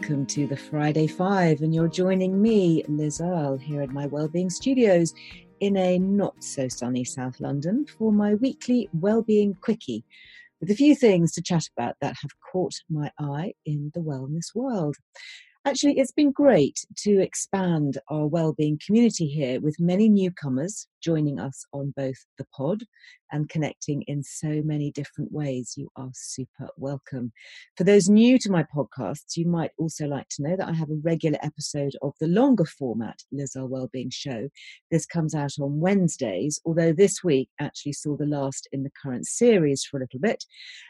welcome to the Friday Five, and you're joining me, Liz Earle, here at my Wellbeing Studios in a not so sunny South London for my weekly Wellbeing Quickie, with a few things to chat about that have caught my eye in the wellness world. Actually, it's been great to expand our wellbeing community here with many newcomers joining us on both the pod and connecting in so many different ways. You are super welcome. For those new to my podcasts, you might also like to know that I have a regular episode of the longer format Liz Earle Wellbeing Show. This comes out on Wednesdays, although this week actually saw the last in the current series for a little bit.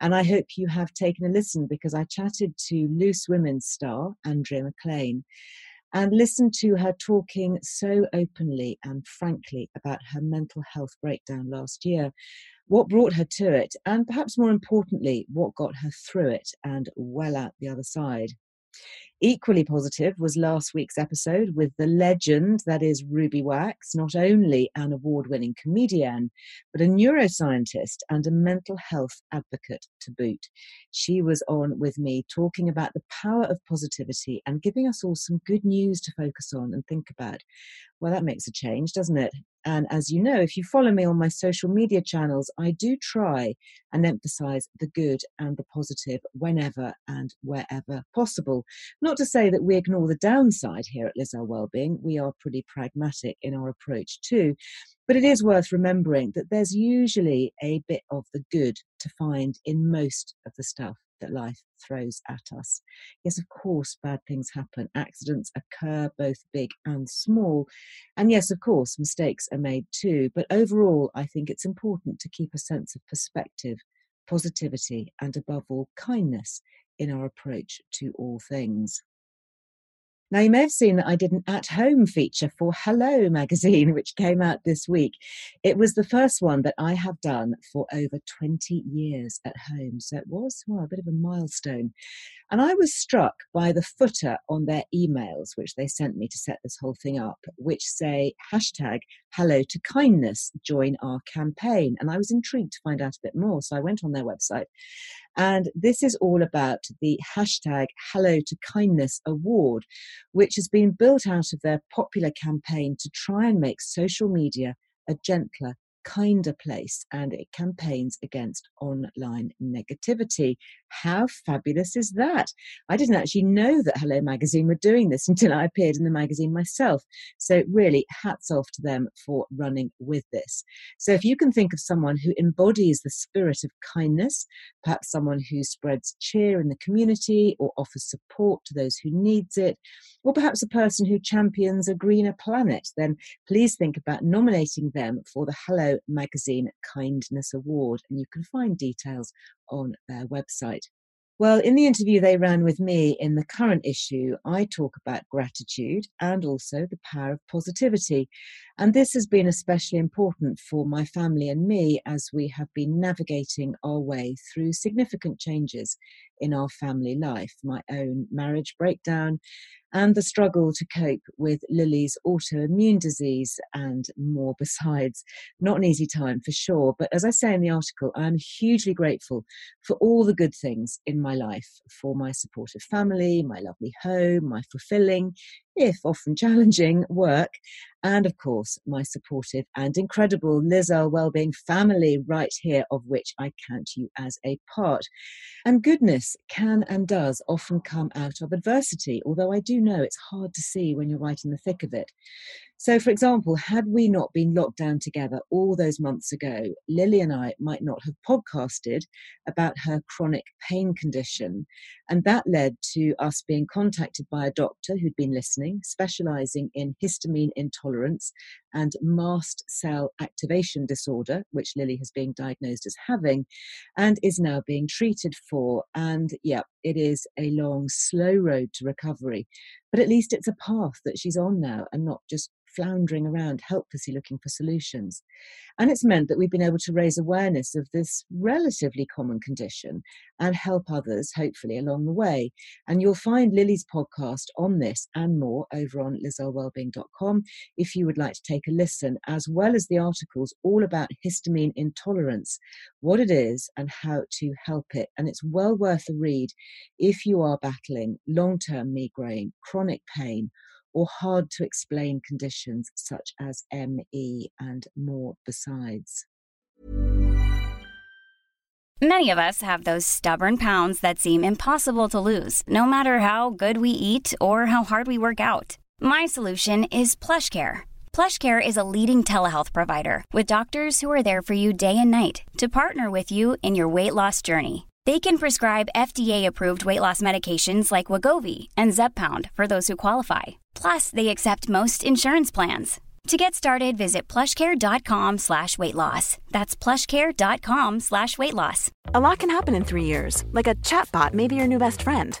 And I hope you have taken a listen because I chatted to Loose Women's star, Andrea McLean and listen to her talking so openly and frankly about her mental health breakdown last year, what brought her to it, and perhaps more importantly, what got her through it and well out the other side. Equally positive was last week's episode with the legend that is Ruby Wax, not only an award winning comedian, but a neuroscientist and a mental health advocate to boot. She was on with me talking about the power of positivity and giving us all some good news to focus on and think about. Well, that makes a change, doesn't it? And as you know, if you follow me on my social media channels, I do try and emphasize the good and the positive whenever and wherever possible. Not to say that we ignore the downside here at Liz Wellbeing, we are pretty pragmatic in our approach too. But it is worth remembering that there's usually a bit of the good to find in most of the stuff that life throws at us. Yes, of course, bad things happen. Accidents occur, both big and small. And yes, of course, mistakes are made too. But overall, I think it's important to keep a sense of perspective, positivity, and above all, kindness in our approach to all things. Now, you may have seen that I did an at home feature for Hello magazine, which came out this week. It was the first one that I have done for over 20 years at home. So it was, well, a bit of a milestone. And I was struck by the footer on their emails, which they sent me to set this whole thing up, which say hashtag hello to kindness, join our campaign. And I was intrigued to find out a bit more. So I went on their website. And this is all about the hashtag Hello to Kindness Award, which has been built out of their popular campaign to try and make social media a gentler kinder place and it campaigns against online negativity. How fabulous is that? I didn't actually know that Hello Magazine were doing this until I appeared in the magazine myself. So, really, hats off to them for running with this. So, if you can think of someone who embodies the spirit of kindness, perhaps someone who spreads cheer in the community or offers support to those who needs it, or perhaps a person who champions a greener planet, then please think about nominating them for the Hello Magazine Kindness Award, and you can find details on their website. Well, in the interview they ran with me in the current issue, I talk about gratitude and also the power of positivity. And this has been especially important for my family and me as we have been navigating our way through significant changes in our family life, my own marriage breakdown, and the struggle to cope with Lily's autoimmune disease and more besides. Not an easy time for sure, but as I say in the article, I'm hugely grateful for all the good things in my life for my supportive family, my lovely home, my fulfilling, if often challenging, work, and of course, my supportive and incredible Liz Earle Wellbeing family, right here, of which I count you as a part. And goodness can and does often come out of adversity, although I do know it's hard to see when you're right in the thick of it. So, for example, had we not been locked down together all those months ago, Lily and I might not have podcasted about her chronic pain condition. And that led to us being contacted by a doctor who'd been listening, specializing in histamine intolerance and mast cell activation disorder, which Lily has been diagnosed as having and is now being treated for. And yeah, it is a long, slow road to recovery, but at least it's a path that she's on now and not just floundering around helplessly looking for solutions. And it's meant that we've been able to raise awareness of this relatively common condition and help others, hopefully, along the way. And you'll find Lily's podcast on this and more over on lizearlewellbeing.com if you would like to take a listen, as well as the articles all about histamine intolerance, what it is, and how to help it. And it's well worth a read if you are battling long term migraine, chronic pain, or hard to explain conditions such as ME and more besides. Many of us have those stubborn pounds that seem impossible to lose, no matter how good we eat or how hard we work out. My solution is PlushCare. PlushCare is a leading telehealth provider with doctors who are there for you day and night to partner with you in your weight loss journey. They can prescribe FDA-approved weight loss medications like Wegovy and Zepbound for those who qualify. Plus, they accept most insurance plans. To get started, visit plushcare.com slash weight loss. That's plushcare.com slash weight loss. A lot can happen in three years, like a chatbot may be your new best friend.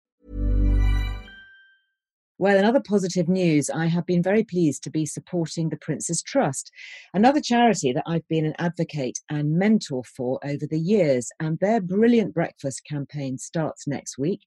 Well, in other positive news, I have been very pleased to be supporting the Prince's Trust, another charity that I've been an advocate and mentor for over the years. And their brilliant breakfast campaign starts next week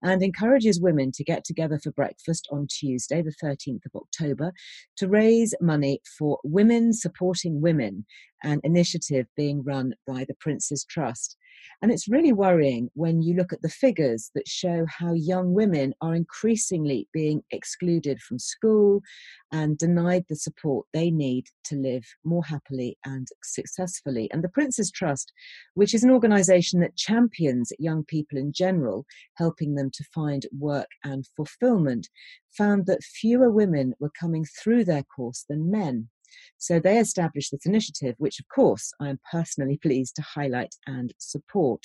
and encourages women to get together for breakfast on Tuesday, the 13th of October, to raise money for Women Supporting Women, an initiative being run by the Prince's Trust. And it's really worrying when you look at the figures that show how young women are increasingly being excluded from school and denied the support they need to live more happily and successfully. And the Prince's Trust, which is an organization that champions young people in general, helping them to find work and fulfillment, found that fewer women were coming through their course than men. So they established this initiative, which of course I am personally pleased to highlight and support.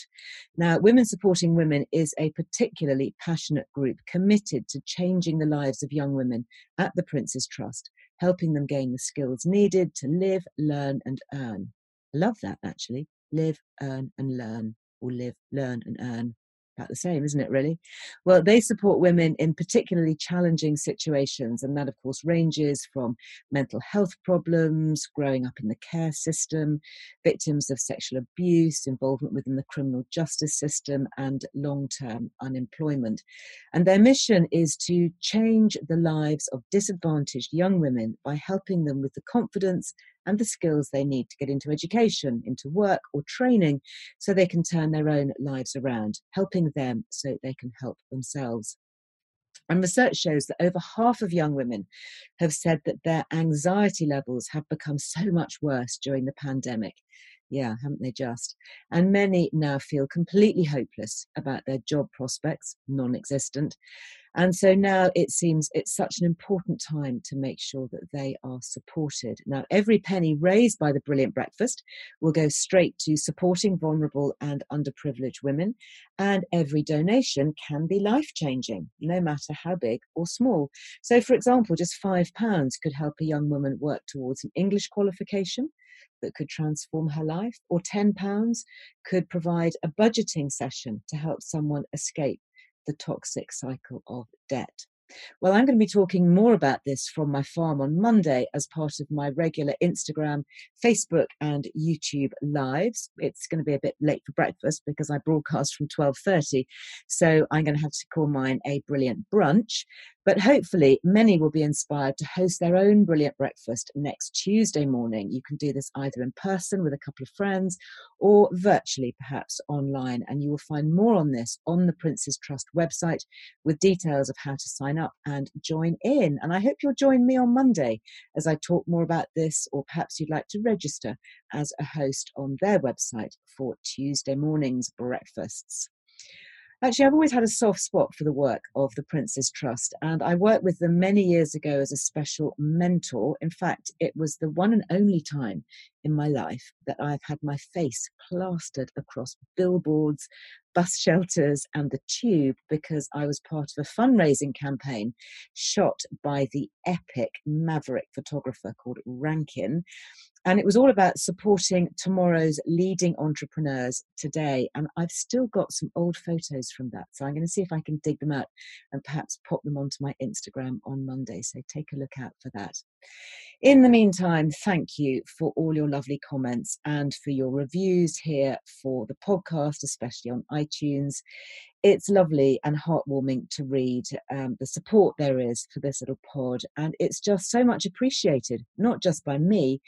Now, Women Supporting Women is a particularly passionate group committed to changing the lives of young women at the Prince's Trust, helping them gain the skills needed to live, learn, and earn. I love that actually. Live, earn, and learn, or live, learn, and earn. About the same, isn't it, really? Well, they support women in particularly challenging situations, and that, of course, ranges from mental health problems, growing up in the care system, victims of sexual abuse, involvement within the criminal justice system, and long term unemployment. And their mission is to change the lives of disadvantaged young women by helping them with the confidence and the skills they need to get into education, into work or training so they can turn their own lives around, helping them so they can help themselves. And research shows that over half of young women have said that their anxiety levels have become so much worse during the pandemic. Yeah, haven't they just? And many now feel completely hopeless about their job prospects, non existent. And so now it seems it's such an important time to make sure that they are supported. Now, every penny raised by the Brilliant Breakfast will go straight to supporting vulnerable and underprivileged women, and every donation can be life changing, no matter how big or small. So, for example, just £5 could help a young woman work towards an English qualification that could transform her life, or £10 could provide a budgeting session to help someone escape the toxic cycle of debt. Well, I'm going to be talking more about this from my farm on Monday as part of my regular Instagram, Facebook, and YouTube lives. It's going to be a bit late for breakfast because I broadcast from 12:30, so I'm going to have to call mine a brilliant brunch. But hopefully, many will be inspired to host their own brilliant breakfast next Tuesday morning. You can do this either in person with a couple of friends or virtually, perhaps online. And you will find more on this on the Prince's Trust website with details of how to sign up and join in. And I hope you'll join me on Monday as I talk more about this, or perhaps you'd like to register as a host on their website for Tuesday morning's breakfasts. Actually, I've always had a soft spot for the work of the Prince's Trust, and I worked with them many years ago as a special mentor. In fact, it was the one and only time in my life that I've had my face plastered across billboards, bus shelters, and the tube because I was part of a fundraising campaign shot by the epic maverick photographer called Rankin. And it was all about supporting tomorrow's leading entrepreneurs today. And I've still got some old photos from that. So I'm going to see if I can dig them out and perhaps pop them onto my Instagram on Monday. So take a look out for that. In the meantime, thank you for all your lovely comments and for your reviews here for the podcast, especially on iTunes. It's lovely and heartwarming to read um, the support there is for this little pod, and it's just so much appreciated, not just by me,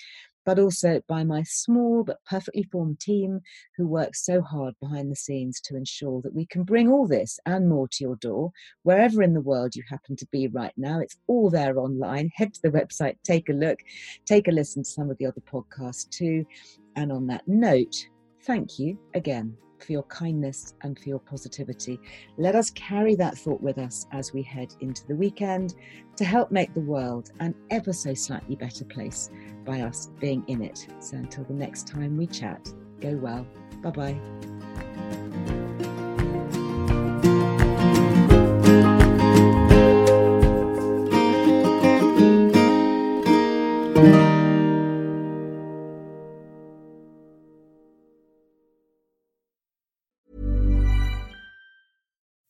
but also by my small but perfectly formed team who work so hard behind the scenes to ensure that we can bring all this and more to your door, wherever in the world you happen to be right now. It's all there online. Head to the website, take a look, take a listen to some of the other podcasts too. And on that note, thank you again for your kindness and for your positivity. Let us carry that thought with us as we head into the weekend to help make the world an ever so slightly better place by us being in it. So until the next time we chat, go well. Bye bye.